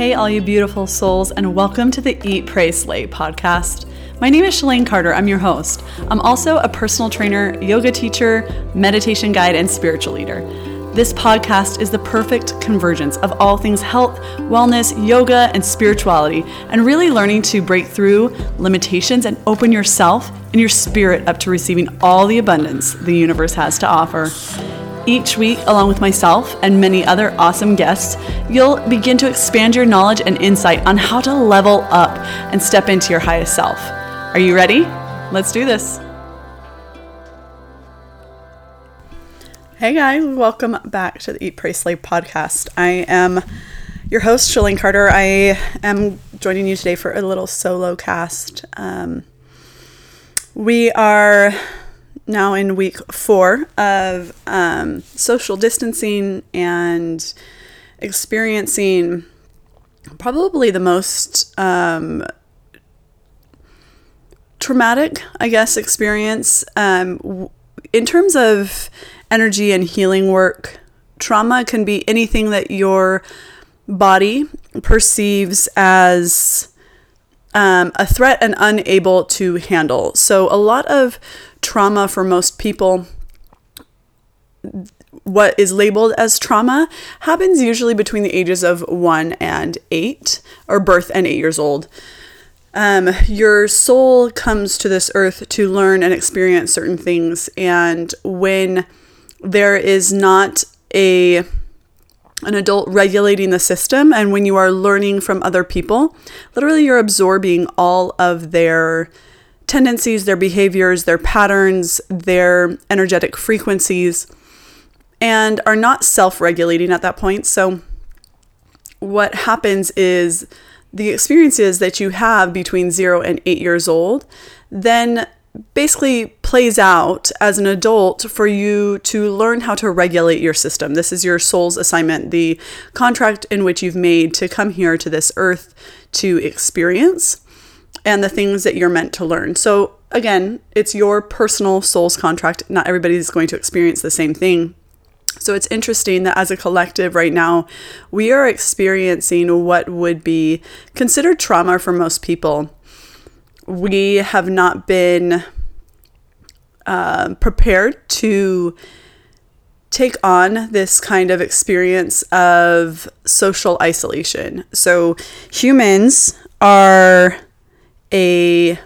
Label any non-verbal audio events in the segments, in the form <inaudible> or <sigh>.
Hey, all you beautiful souls, and welcome to the Eat, Pray, Slay podcast. My name is Shalane Carter. I'm your host. I'm also a personal trainer, yoga teacher, meditation guide, and spiritual leader. This podcast is the perfect convergence of all things health, wellness, yoga, and spirituality, and really learning to break through limitations and open yourself and your spirit up to receiving all the abundance the universe has to offer. Each week, along with myself and many other awesome guests, you'll begin to expand your knowledge and insight on how to level up and step into your highest self. Are you ready? Let's do this. Hey guys, welcome back to the Eat Pray Slay podcast. I am your host, Shalane Carter. I am joining you today for a little solo cast. Um, we are now in week four of um, social distancing and experiencing probably the most um, traumatic, I guess, experience. Um, in terms of energy and healing work, trauma can be anything that your body perceives as um, a threat and unable to handle. So, a lot of trauma for most people, what is labeled as trauma, happens usually between the ages of one and eight, or birth and eight years old. Um, your soul comes to this earth to learn and experience certain things, and when there is not a an adult regulating the system and when you are learning from other people literally you're absorbing all of their tendencies, their behaviors, their patterns, their energetic frequencies, and are not self regulating at that point. So, what happens is the experiences that you have between zero and eight years old then basically plays out as an adult for you to learn how to regulate your system. This is your soul's assignment, the contract in which you've made to come here to this earth to experience and the things that you're meant to learn. So, again, it's your personal soul's contract. Not everybody is going to experience the same thing. So, it's interesting that as a collective right now, we are experiencing what would be considered trauma for most people. We have not been uh, prepared to take on this kind of experience of social isolation. So, humans are a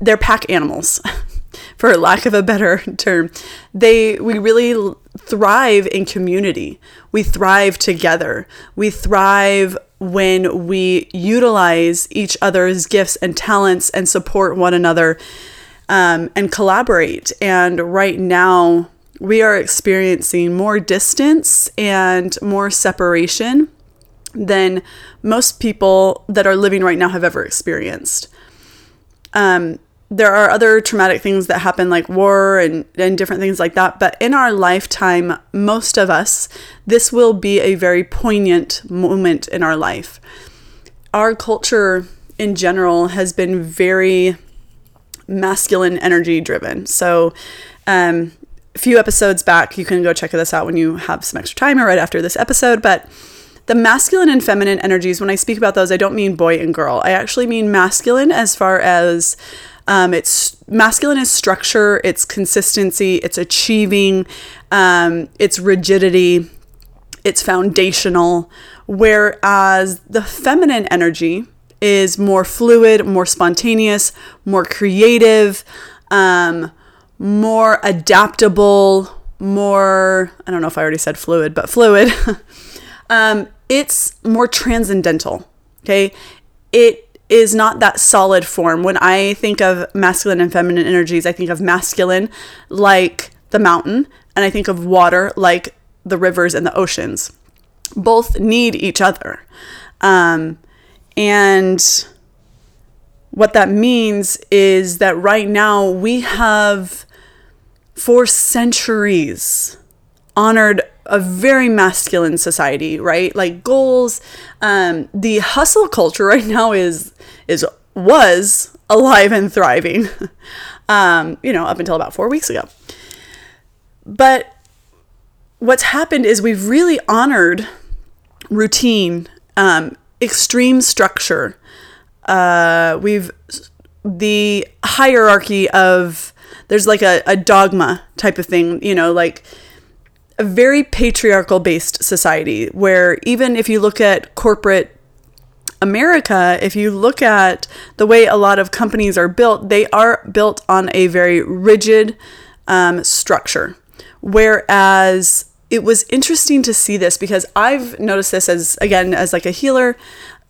they're pack animals <laughs> for lack of a better term. They we really thrive in community. We thrive together. We thrive when we utilize each other's gifts and talents and support one another um, and collaborate. And right now we are experiencing more distance and more separation than most people that are living right now have ever experienced um, there are other traumatic things that happen, like war and, and different things like that. But in our lifetime, most of us, this will be a very poignant moment in our life. Our culture in general has been very masculine energy driven. So, um, a few episodes back, you can go check this out when you have some extra time or right after this episode. But the masculine and feminine energies, when I speak about those, I don't mean boy and girl. I actually mean masculine as far as um, it's masculine is structure, it's consistency, it's achieving, um, it's rigidity, it's foundational. Whereas the feminine energy is more fluid, more spontaneous, more creative, um, more adaptable, more, I don't know if I already said fluid, but fluid. <laughs> um, it's more transcendental. Okay. It is not that solid form. When I think of masculine and feminine energies, I think of masculine like the mountain, and I think of water like the rivers and the oceans. Both need each other. Um, and what that means is that right now we have, for centuries, honored a very masculine society, right? Like goals. Um, the hustle culture <laughs> right now is is was alive and thriving. <laughs> um, you know, up until about four weeks ago. But what's happened is we've really honored routine, um, extreme structure. Uh, we've the hierarchy of there's like a, a dogma type of thing, you know, like a very patriarchal based society where even if you look at corporate America, if you look at the way a lot of companies are built, they are built on a very rigid um, structure. Whereas it was interesting to see this because I've noticed this as, again, as like a healer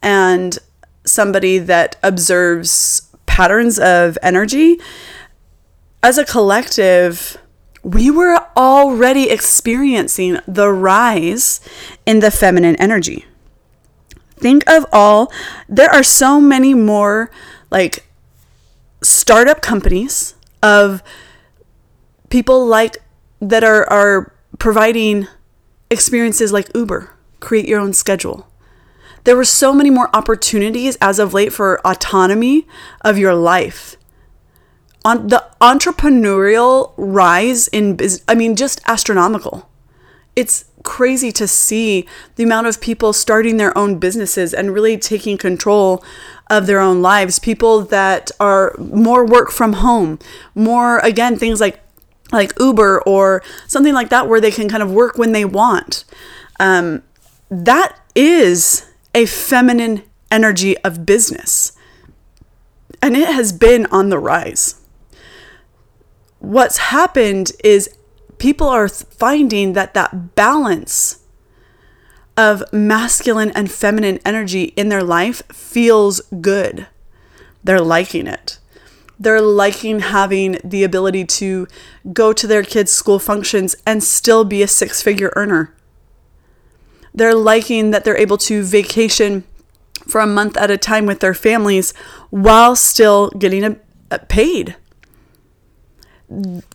and somebody that observes patterns of energy. As a collective, we were already experiencing the rise in the feminine energy. Think of all, there are so many more like startup companies of people like that are, are providing experiences like Uber, create your own schedule. There were so many more opportunities as of late for autonomy of your life on the entrepreneurial rise in business, I mean, just astronomical. It's crazy to see the amount of people starting their own businesses and really taking control of their own lives. People that are more work from home, more again things like like Uber or something like that, where they can kind of work when they want. Um, that is a feminine energy of business, and it has been on the rise what's happened is people are finding that that balance of masculine and feminine energy in their life feels good. They're liking it. They're liking having the ability to go to their kids' school functions and still be a six figure earner. They're liking that they're able to vacation for a month at a time with their families while still getting a, a paid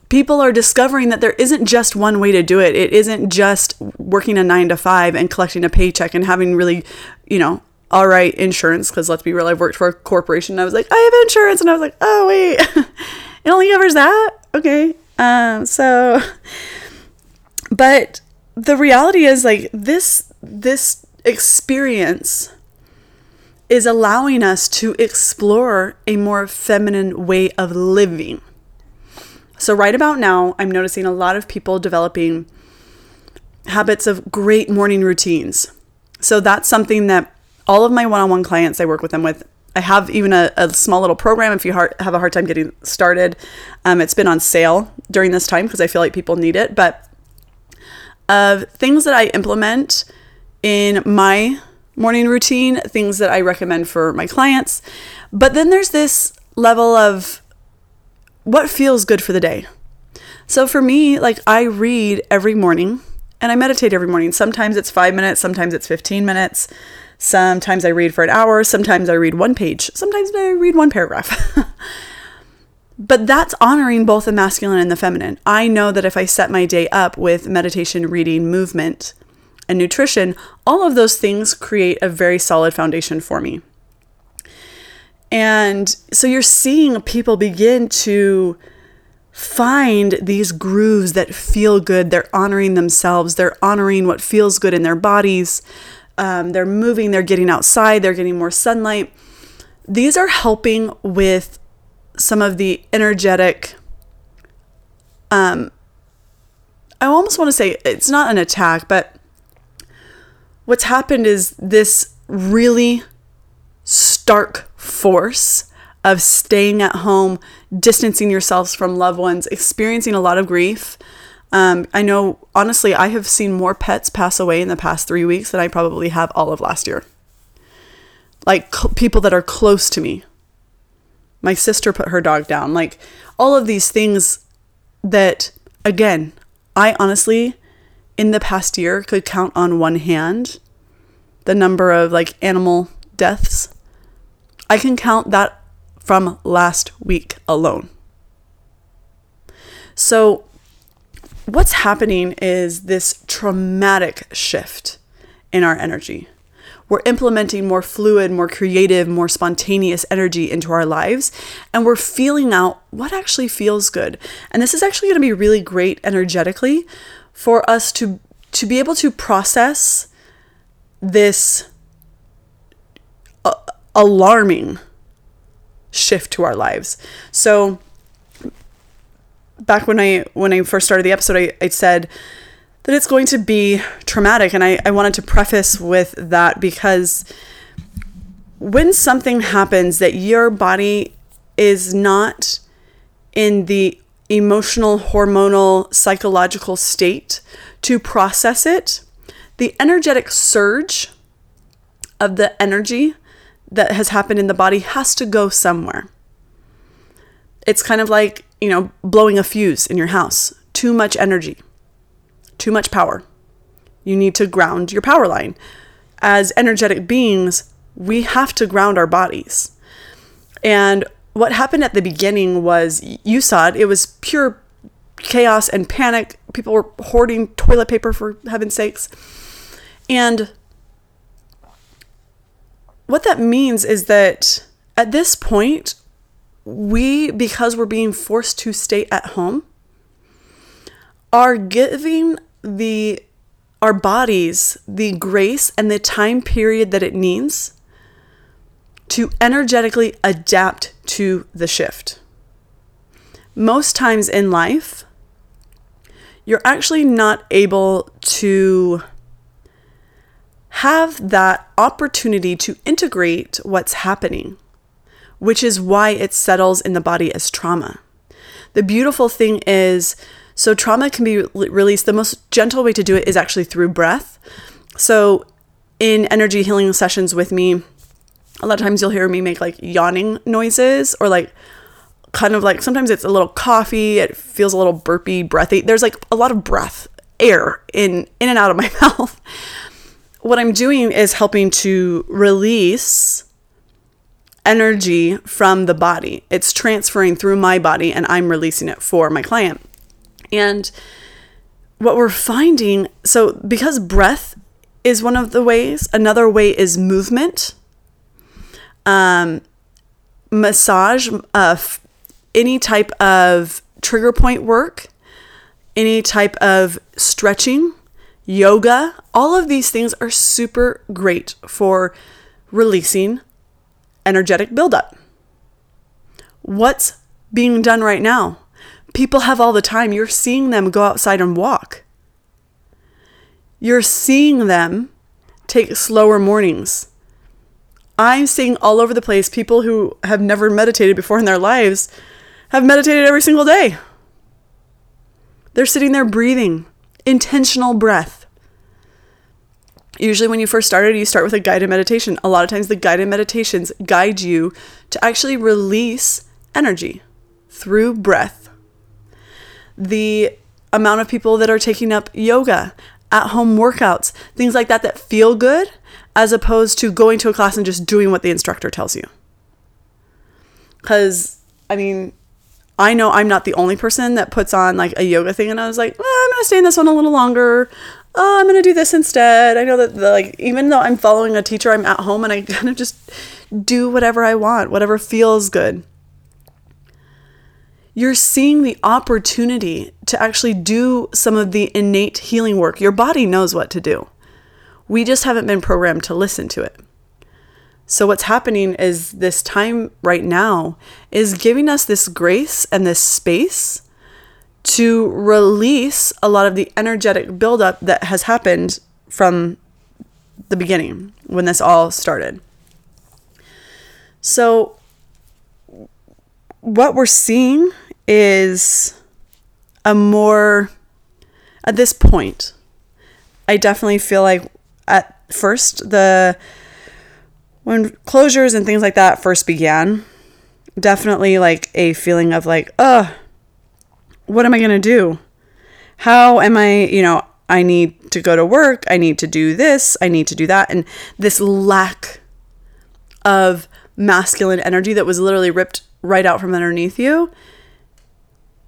people are discovering that there isn't just one way to do it. It isn't just working a nine to five and collecting a paycheck and having really, you know, all right insurance. Because let's be real, I've worked for a corporation. And I was like, I have insurance, and I was like, oh wait, <laughs> it only covers that. Okay, um, so, but the reality is like this this experience is allowing us to explore a more feminine way of living so, right about now, I'm noticing a lot of people developing habits of great morning routines. So, that's something that all of my one on one clients I work with them with. I have even a, a small little program if you hard, have a hard time getting started. Um, it's been on sale during this time because I feel like people need it. But of things that I implement in my morning routine, things that I recommend for my clients. But then there's this level of what feels good for the day. So for me, like I read every morning and I meditate every morning. Sometimes it's five minutes, sometimes it's 15 minutes. Sometimes I read for an hour, sometimes I read one page, sometimes I read one paragraph. <laughs> but that's honoring both the masculine and the feminine. I know that if I set my day up with meditation, reading, movement, and nutrition, all of those things create a very solid foundation for me. And so you're seeing people begin to find these grooves that feel good. They're honoring themselves, they're honoring what feels good in their bodies. Um, they're moving, they're getting outside, they're getting more sunlight. These are helping with some of the energetic. Um, I almost want to say it's not an attack, but what's happened is this really stark force of staying at home, distancing yourselves from loved ones, experiencing a lot of grief. Um, I know, honestly, I have seen more pets pass away in the past three weeks than I probably have all of last year. Like cl- people that are close to me. My sister put her dog down. Like all of these things that, again, I honestly, in the past year, could count on one hand the number of like animal deaths I can count that from last week alone. So, what's happening is this traumatic shift in our energy. We're implementing more fluid, more creative, more spontaneous energy into our lives, and we're feeling out what actually feels good. And this is actually going to be really great energetically for us to to be able to process this uh, alarming shift to our lives. So back when I when I first started the episode, I, I said that it's going to be traumatic, and I, I wanted to preface with that because when something happens that your body is not in the emotional, hormonal, psychological state to process it, the energetic surge of the energy that has happened in the body has to go somewhere. It's kind of like, you know, blowing a fuse in your house. Too much energy, too much power. You need to ground your power line. As energetic beings, we have to ground our bodies. And what happened at the beginning was you saw it, it was pure chaos and panic. People were hoarding toilet paper for heaven's sakes. And what that means is that at this point, we, because we're being forced to stay at home, are giving the our bodies the grace and the time period that it needs to energetically adapt to the shift. Most times in life, you're actually not able to have that opportunity to integrate what's happening, which is why it settles in the body as trauma. The beautiful thing is, so trauma can be released. The most gentle way to do it is actually through breath. So, in energy healing sessions with me, a lot of times you'll hear me make like yawning noises or like kind of like sometimes it's a little coffee, it feels a little burpy, breathy. There's like a lot of breath, air in in and out of my <laughs> mouth what I'm doing is helping to release energy from the body. It's transferring through my body and I'm releasing it for my client. And what we're finding so, because breath is one of the ways, another way is movement, um, massage, uh, any type of trigger point work, any type of stretching yoga, all of these things are super great for releasing energetic buildup. What's being done right now? People have all the time. You're seeing them go outside and walk. You're seeing them take slower mornings. I'm seeing all over the place people who have never meditated before in their lives have meditated every single day. They're sitting there breathing, intentional breath usually when you first started you start with a guided meditation. A lot of times the guided meditations guide you to actually release energy through breath. The amount of people that are taking up yoga at home workouts things like that that feel good as opposed to going to a class and just doing what the instructor tells you. Because i mean I know I'm not the only person that puts on like a yoga thing, and I was like, well, I'm gonna stay in this one a little longer oh, I'm to do this instead. I know that, the, like, even though I'm following a teacher, I'm at home and I <laughs> kind of just do whatever I want, whatever feels good. You're seeing the opportunity to actually do some of the innate healing work. Your body knows what to do. We just haven't been programmed to listen to it. So, what's happening is this time right now is giving us this grace and this space to release a lot of the energetic buildup that has happened from the beginning when this all started. So, what we're seeing is a more, at this point, I definitely feel like at first, the, when closures and things like that first began, definitely like a feeling of like, oh, what am I going to do? How am I, you know, I need to go to work, I need to do this, I need to do that. And this lack of masculine energy that was literally ripped right out from underneath you,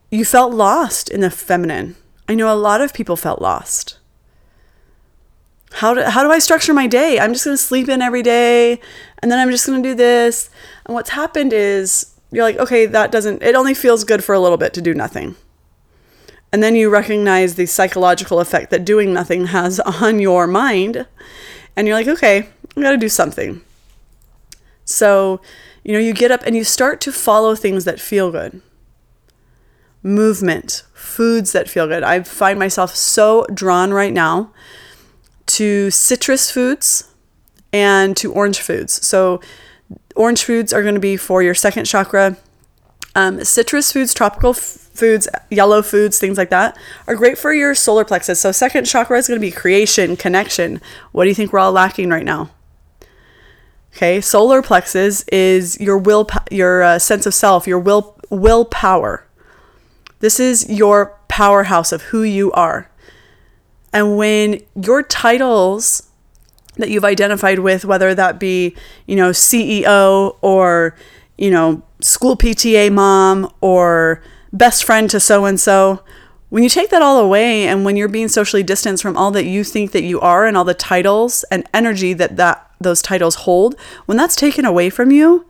you felt lost in the feminine. I know a lot of people felt lost. How do, how do I structure my day? I'm just going to sleep in every day and then I'm just going to do this. And what's happened is you're like, okay, that doesn't, it only feels good for a little bit to do nothing And then you recognize the psychological effect that doing nothing has <laughs> on your mind. And you're like, okay, I got to do something. So, you know, you get up and you start to follow things that feel good. Movement, foods that feel good. I find myself so drawn right now to citrus foods and to orange foods. So, orange foods are going to be for your second chakra. Um, citrus foods, tropical foods, yellow foods, things like that are great for your solar plexus. So, second chakra is going to be creation, connection. What do you think we're all lacking right now? Okay, solar plexus is your will, your uh, sense of self, your will, willpower. This is your powerhouse of who you are. And when your titles that you've identified with, whether that be, you know, CEO or, you know, school PTA mom or best friend to so and so, when you take that all away and when you're being socially distanced from all that you think that you are and all the titles and energy that, that those titles hold, when that's taken away from you,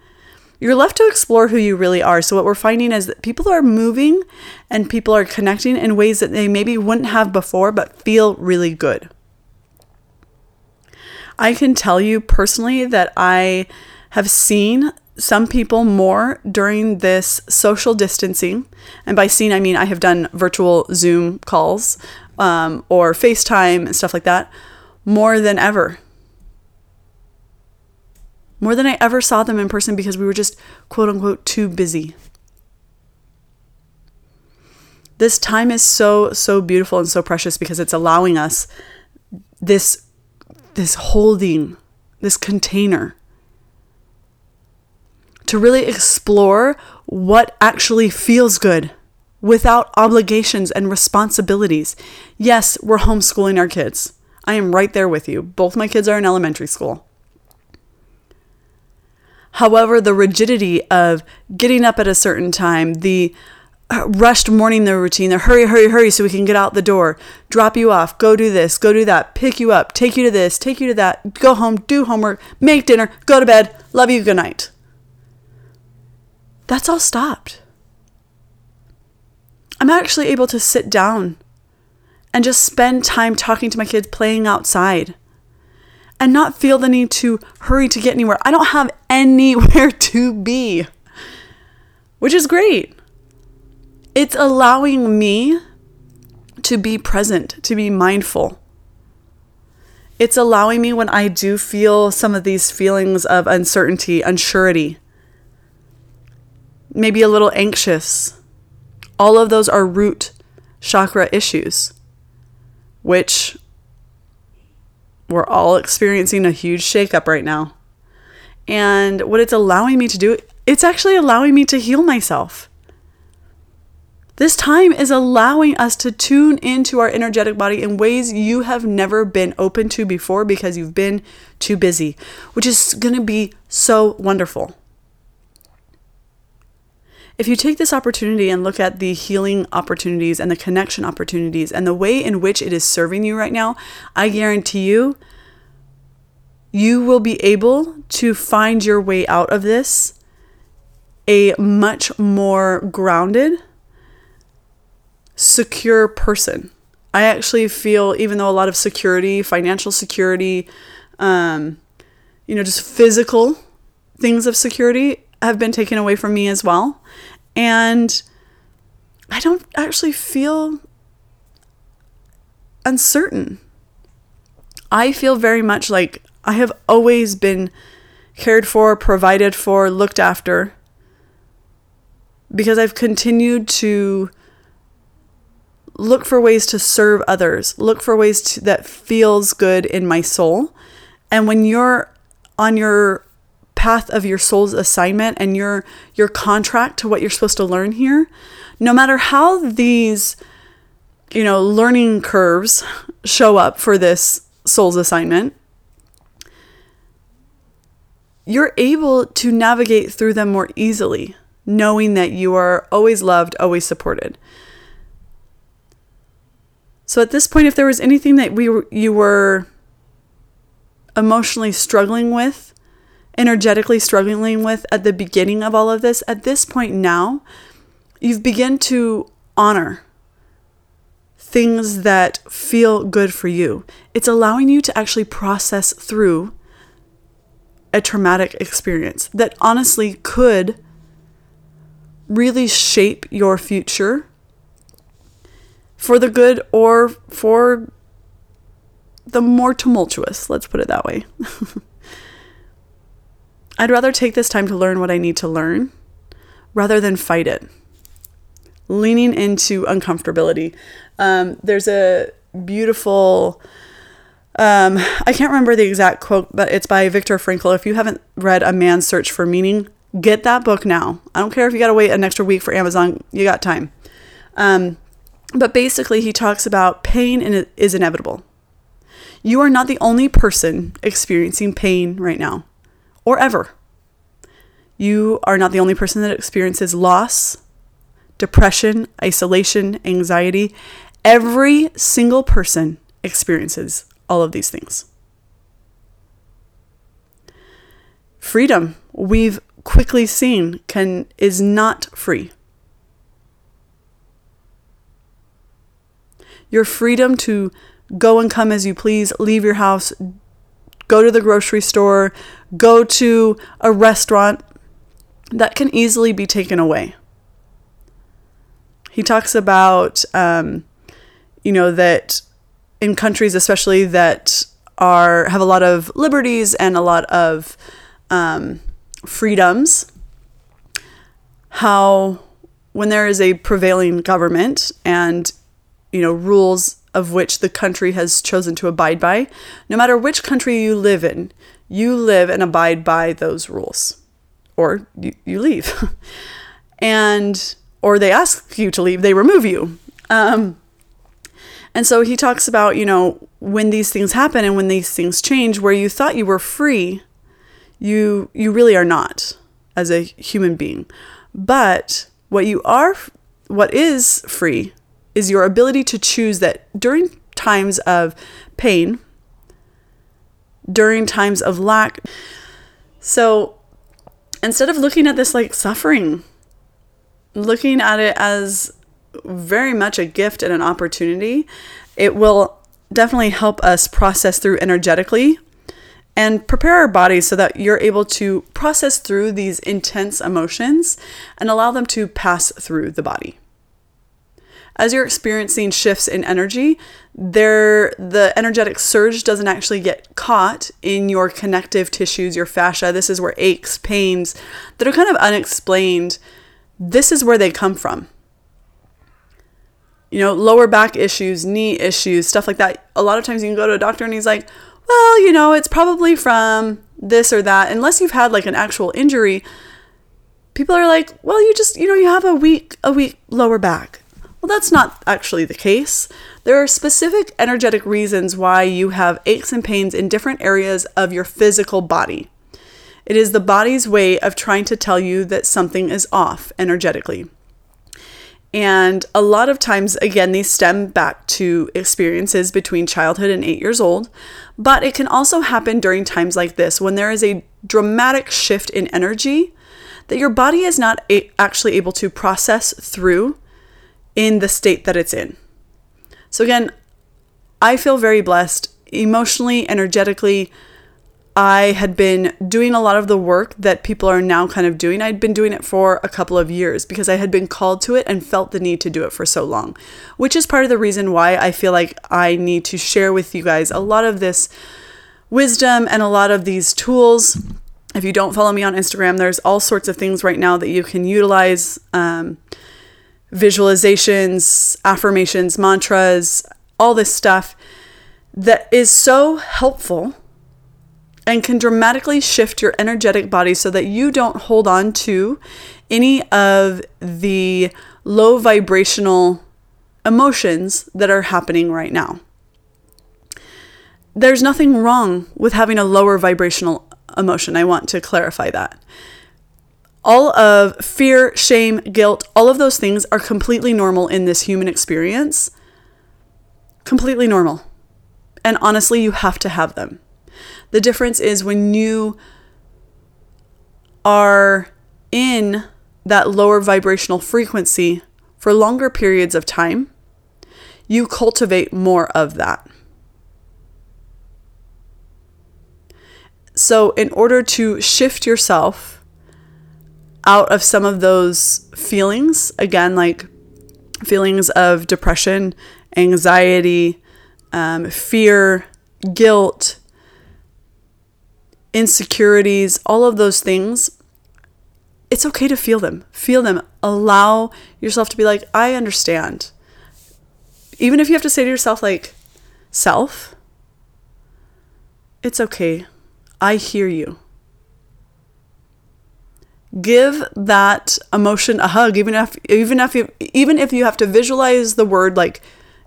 you're left to explore who you really are. So, what we're finding is that people are moving and people are connecting in ways that they maybe wouldn't have before, but feel really good. I can tell you personally that I have seen some people more during this social distancing. And by seen, I mean I have done virtual Zoom calls um, or FaceTime and stuff like that more than ever. More than I ever saw them in person because we were just quote unquote too busy. This time is so, so beautiful and so precious because it's allowing us this this holding, this container to really explore what actually feels good without obligations and responsibilities. Yes, we're homeschooling our kids. I am right there with you. Both my kids are in elementary school. However, the rigidity of getting up at a certain time, the uh, rushed morning the routine. They're hurry, hurry, hurry so we can get out the door, drop you off, go do this, go do that, pick you up, take you to this, take you to that, go home, do homework, make dinner, go to bed, love you, good night. That's all stopped. I'm actually able to sit down and just spend time talking to my kids, playing outside, and not feel the need to hurry to get anywhere. I don't have <laughs> anywhere to be, which is great it's allowing me to be present, to be mindful. It's allowing me when I do feel some of these feelings of uncertainty, unsurety, maybe a little anxious. All of those are root chakra issues, which we're all experiencing a huge shakeup right now. And what it's allowing me to do, it's actually allowing me to heal myself. This time is allowing us to tune into our energetic body in ways you have never been open to before because you've been too busy, which is going to be so wonderful. If you take this opportunity and look at the healing opportunities and the connection opportunities and the way in which it is serving you right now, I guarantee you, you will be able to find your way out of this a much more grounded secure person. I actually feel, even though a lot of security, financial security, um, you know, just physical things of security have been taken away from me as well. And I don't actually feel uncertain. I feel very much like I have always been cared for, provided for, looked after because I've continued to look for ways to serve others, look for ways to, that feels good in my soul. And when you're on your path of your soul's assignment and your your contract to what you're supposed to learn here, no matter how these you know learning curves show up for this soul's assignment, you're able to navigate through them more easily, knowing that you are always loved, always supported. So at this point, if there was anything that we you were emotionally struggling with, energetically struggling with at the beginning of all of this, at this point now, you've begun to honor things that feel good for you. It's allowing you to actually process through a traumatic experience that honestly could really shape your future for the good or for the more tumultuous. Let's put it that way. <laughs> I'd rather take this time to learn what I need to learn rather than fight it. Leaning into uncomfortability. Um, there's a beautiful, um, I can't remember the exact quote, but it's by Viktor Frankl. If you haven't read A Man's Search for Meaning, get that book now. I don't care if you got to wait an extra week for Amazon, you got time. Um, but basically, he talks about pain is inevitable. You are not the only person experiencing pain right now, or ever. You are not the only person that experiences loss, depression, isolation, anxiety. Every single person experiences all of these things. Freedom, we've quickly seen, can is not free. Your freedom to go and come as you please, leave your house, go to the grocery store, go to a restaurant, that can easily be taken away. He talks about, um, you know, that in countries, especially that are have a lot of liberties and a lot of um, freedoms, how when there is a prevailing government and you know rules of which the country has chosen to abide by, no matter which country you live in, you live and abide by those rules, or you, you leave. <laughs> and, or they ask you to leave, they remove you. Um, and so he talks about, you know, when these things happen and when these things change, where you thought you were free, you you really are not as a human being. But what you are what is free is your ability to choose that during times of pain, during times of lack. So instead of looking at this like suffering, looking at it as very much a gift and an opportunity, it will definitely help us process through energetically and prepare our bodies so that you're able to process through these intense emotions and allow them to pass through the body as you're experiencing shifts in energy, there the energetic surge doesn't actually get caught in your connective tissues, your fascia. This is where aches, pains that are kind of unexplained, this is where they come from. You know, lower back issues, knee issues, stuff like that. A lot of times you can go to a doctor and he's like, "Well, you know, it's probably from this or that." Unless you've had like an actual injury, people are like, "Well, you just, you know, you have a weak a weak lower back." Well, that's not actually the case. There are specific energetic reasons why you have aches and pains in different areas of your physical body. It is the body's way of trying to tell you that something is off energetically. And a lot of times, again, these stem back to experiences between childhood and eight years old. But it can also happen during times like this when there is a dramatic shift in energy that your body is not a- actually able to process through in the state that it's in. So, again, I feel very blessed emotionally, energetically. I had been doing a lot of the work that people are now kind of doing. I'd been doing it for a couple of years because I had been called to it and felt the need to do it for so long, which is part of the reason why I feel like I need to share with you guys a lot of this wisdom and a lot of these tools. If you don't follow me on Instagram, there's all sorts of things right now that you can utilize. Um, visualizations, affirmations, mantras, all this stuff that is so helpful and can dramatically shift your energetic body so that you don't hold on to any of the low vibrational emotions that are happening right now. There's nothing wrong with having a lower vibrational emotion. I want to clarify that all of fear, shame, guilt, all of those things are completely normal in this human experience. Completely normal. And honestly, you have to have them. The difference is when you are in that lower vibrational frequency for longer periods of time, you cultivate more of that. So, in order to shift yourself out of some of those feelings, again, like feelings of depression, anxiety, um, fear, guilt, insecurities, all of those things, it's okay to feel them. Feel them. Allow yourself to be like, I understand. Even if you have to say to yourself, like, self, it's okay. I hear you. Give that emotion a hug, even if even if you even if you have to visualize the word like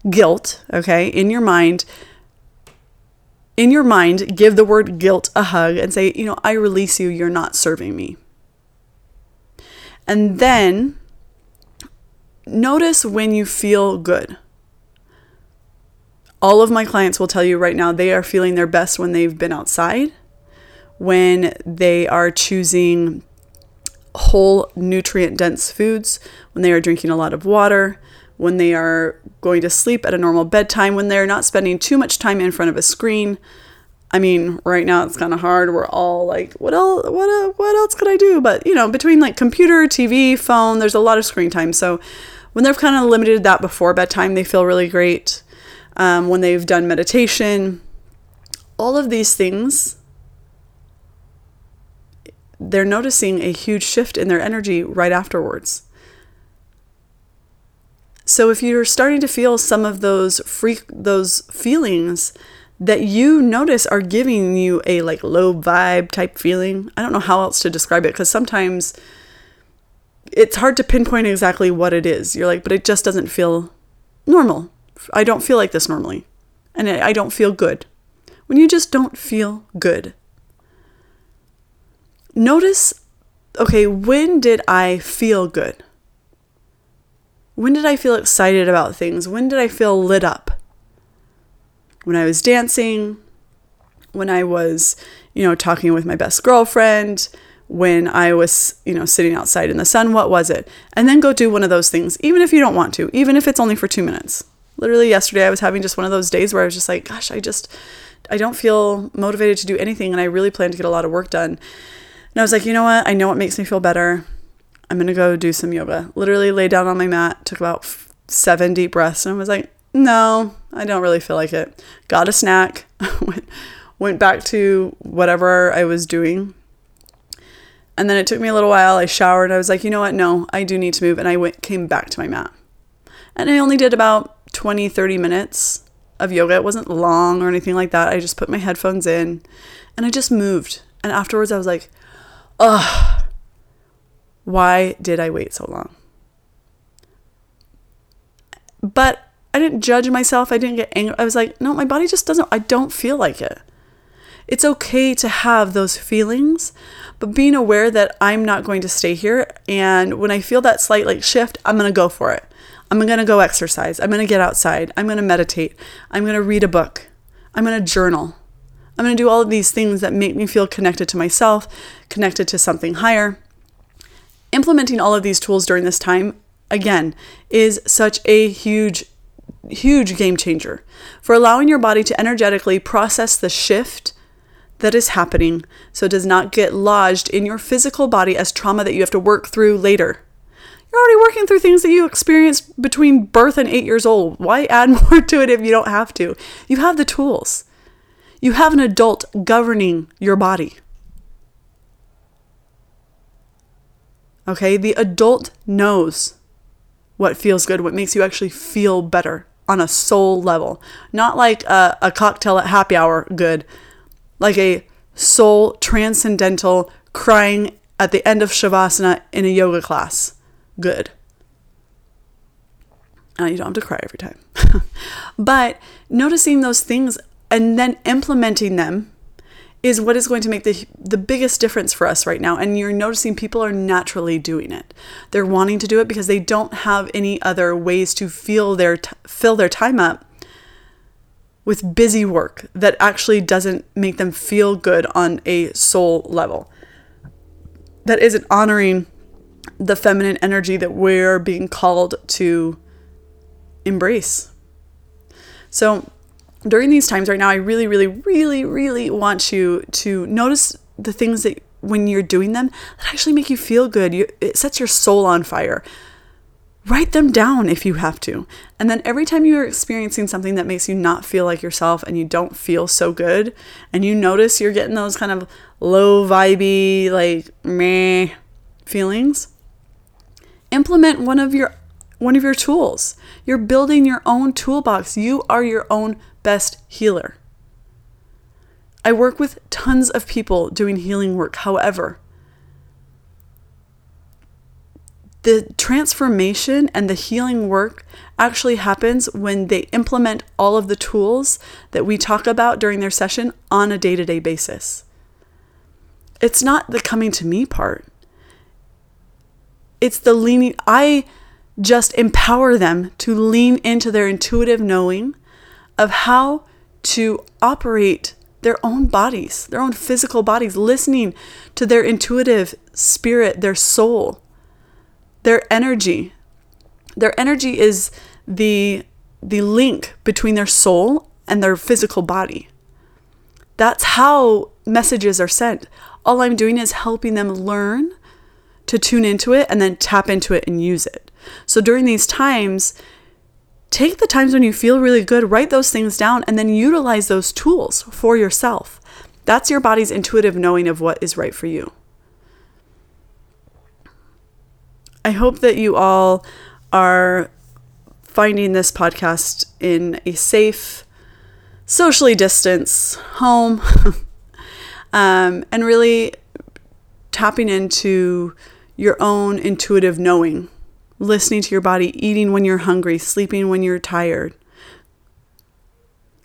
guilt, okay, in your mind. In your mind, give the word guilt a hug and say, you know, I release you. You're not serving me. And then notice when you feel good. All of my clients will tell you right now they are feeling their best when they've been outside, when they are choosing whole nutrient dense foods, when they are drinking a lot of water, when they are going to sleep at a normal bedtime, when they're not spending too much time in front of a screen, I mean, right now it's kind of hard. We're all like, what else? What uh, what else could I do? But you know, between like computer, TV, phone, there's a lot of screen time. So when they've kind of limited that before bedtime, they feel really great. Um, when they've done meditation, all of these things, they're noticing a huge shift in their energy right afterwards. So if you're starting to feel some of those free those feelings that you notice are giving you a like low vibe type feeling. I don't know how else to describe it because sometimes it's hard to pinpoint exactly what it is. You're like, but it just doesn't feel normal. I don't feel like this normally. And I don't feel good. When you just don't feel good, notice okay, when did I feel good? When did I feel excited about things? When did I feel lit up? when I was dancing, when I was, you know, talking with my best girlfriend, when I was, you know, sitting outside in the sun, what was it? And then go do one of those things, even if you don't want to, even if it's only for two minutes. Literally, yesterday, I was having just one of those days where I was just like, gosh, I just, I don't feel motivated to do anything. And I really plan to get a lot of work done. And I was like, you know what? I know what makes me feel better. I'm going to go do some yoga. Literally lay down on my mat, took about seven deep breaths, and I was like, no, I don't really feel like it. Got a snack, <laughs> went, back to whatever I was doing. And then it took me a little while. I showered. I was like, you know what? No, I do need to move. And I went, came back to my mat. And I only did about 20, 30 minutes of yoga. It wasn't long or anything like that. I just put my headphones in and I just moved. And afterwards, I was like, ugh, why did I wait so long? But I didn't judge myself. I didn't get angry. I was like, no, my body just doesn't, I don't feel like it. It's okay to have those feelings, but being aware that I'm not going to stay here. And when I feel that slight like shift, I'm going to go for it. I'm going to go exercise. I'm going to get outside. I'm going to meditate. I'm going to read a book. I'm going to journal. I'm going to do all of these things that make me feel connected to myself, connected to something higher. Implementing all of these tools during this time, again, is such a huge huge game changer for allowing your body to energetically process the shift that is happening so it does not get lodged in your physical body as trauma that you have to work through later. You're already working through things that you experienced between birth and eight years old. Why add <laughs> more to it if you don't have to? You have the tools. You have an adult governing your body. Okay, the adult knows what feels good, what makes you actually feel better on a soul level, not like a, a cocktail at happy hour good, like a soul transcendental crying at the end of Shavasana in a yoga class good. Uh, you don't have to cry every time. <laughs> but noticing those things and then implementing them is what is going to make the the biggest difference for us right now. And you're noticing people are naturally doing it. They're wanting to do it because they don't have any other ways to feel their t- fill their time up with busy work that actually doesn't make them feel good on a soul level. That isn't honoring the feminine energy that we're being called to embrace. So, during these times right now, I really, really, really, really want you to notice the things that when you're doing them that actually make you feel good. You, it sets your soul on fire. Write them down if you have to. And then every time you're experiencing something that makes you not feel like yourself and you don't feel so good, and you notice you're getting those kind of low vibey, like meh feelings, implement one of your one of your tools. You're building your own toolbox. You are your own best healer. I work with tons of people doing healing work. However, the transformation and the healing work actually happens when they implement all of the tools that we talk about during their session on a day to day basis. It's not the coming to me part, it's the leaning. I just empower them to lean into their intuitive knowing of how to operate their own bodies, their own physical bodies, listening to their intuitive spirit, their soul, their energy. Their energy is the the link between their soul and their physical body. That's how messages are sent. All I'm doing is helping them learn to tune into it and then tap into it and use it. So during these times, take the times when you feel really good, write those things down, and then utilize those tools for yourself. That's your body's intuitive knowing of what is right for you. I hope that you all are finding this podcast in a safe, socially distanced home <laughs> um, and really tapping into your own intuitive knowing listening to your body, eating when you're hungry, sleeping when you're tired,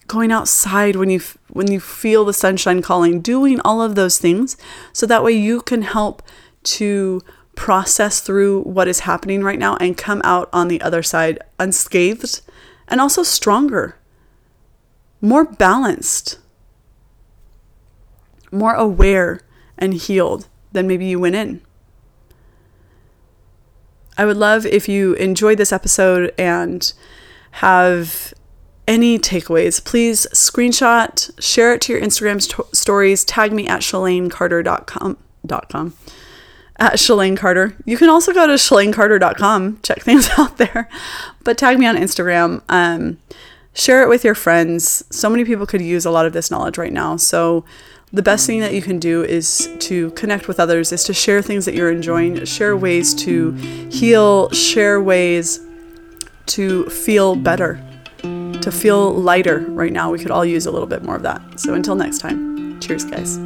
going outside when you when you feel the sunshine calling, doing all of those things so that way you can help to process through what is happening right now and come out on the other side unscathed and also stronger, more balanced, more aware and healed than maybe you went in. I would love if you enjoyed this episode and have any takeaways, please screenshot, share it to your Instagram st- stories, tag me at shalanecarter.com. .com, at Shalane Carter. You can also go to shalanecarter.com, check things <laughs> out there, but tag me on Instagram. Um, share it with your friends. So many people could use a lot of this knowledge right now. So the best thing that you can do is to connect with others, is to share things that you're enjoying, share ways to heal, share ways to feel better, to feel lighter right now. We could all use a little bit more of that. So until next time, cheers, guys.